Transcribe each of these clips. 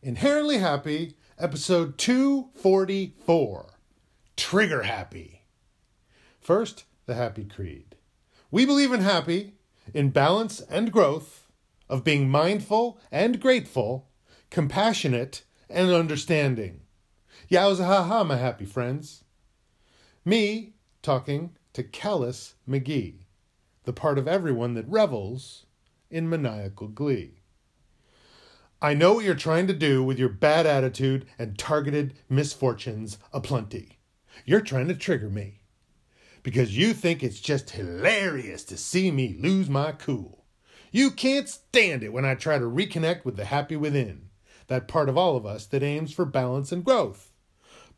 Inherently Happy, episode 244 Trigger Happy. First, the Happy Creed. We believe in happy, in balance and growth, of being mindful and grateful, compassionate and understanding. Yowza ha ha, my happy friends. Me talking to Callus McGee, the part of everyone that revels in maniacal glee. I know what you're trying to do with your bad attitude and targeted misfortunes aplenty. You're trying to trigger me because you think it's just hilarious to see me lose my cool. You can't stand it when I try to reconnect with the happy within, that part of all of us that aims for balance and growth.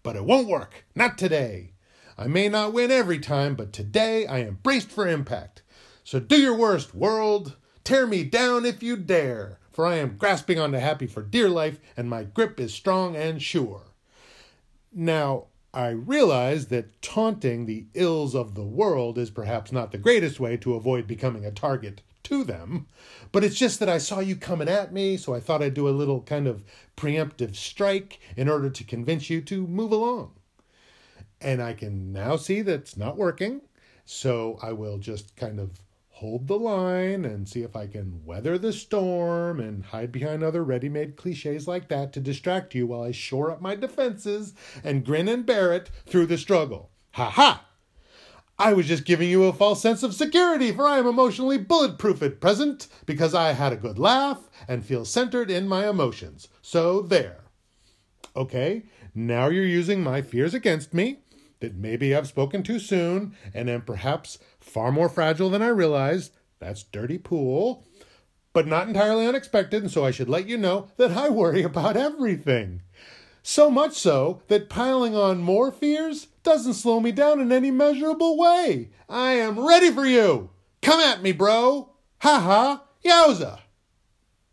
But it won't work, not today. I may not win every time, but today I am braced for impact. So do your worst, world. Tear me down if you dare for I am grasping onto happy for dear life, and my grip is strong and sure. Now, I realize that taunting the ills of the world is perhaps not the greatest way to avoid becoming a target to them, but it's just that I saw you coming at me, so I thought I'd do a little kind of preemptive strike in order to convince you to move along. And I can now see that's not working, so I will just kind of hold the line and see if I can weather the storm and hide behind other ready made cliches like that to distract you while I shore up my defenses and grin and bear it through the struggle. Ha ha! I was just giving you a false sense of security, for I am emotionally bulletproof at present because I had a good laugh and feel centered in my emotions. So there. Okay, now you're using my fears against me that maybe I've spoken too soon and am perhaps far more fragile than I realized. That's dirty pool. But not entirely unexpected, and so I should let you know that I worry about everything. So much so that piling on more fears doesn't slow me down in any measurable way. I am ready for you. Come at me, bro. Ha ha. Yowza.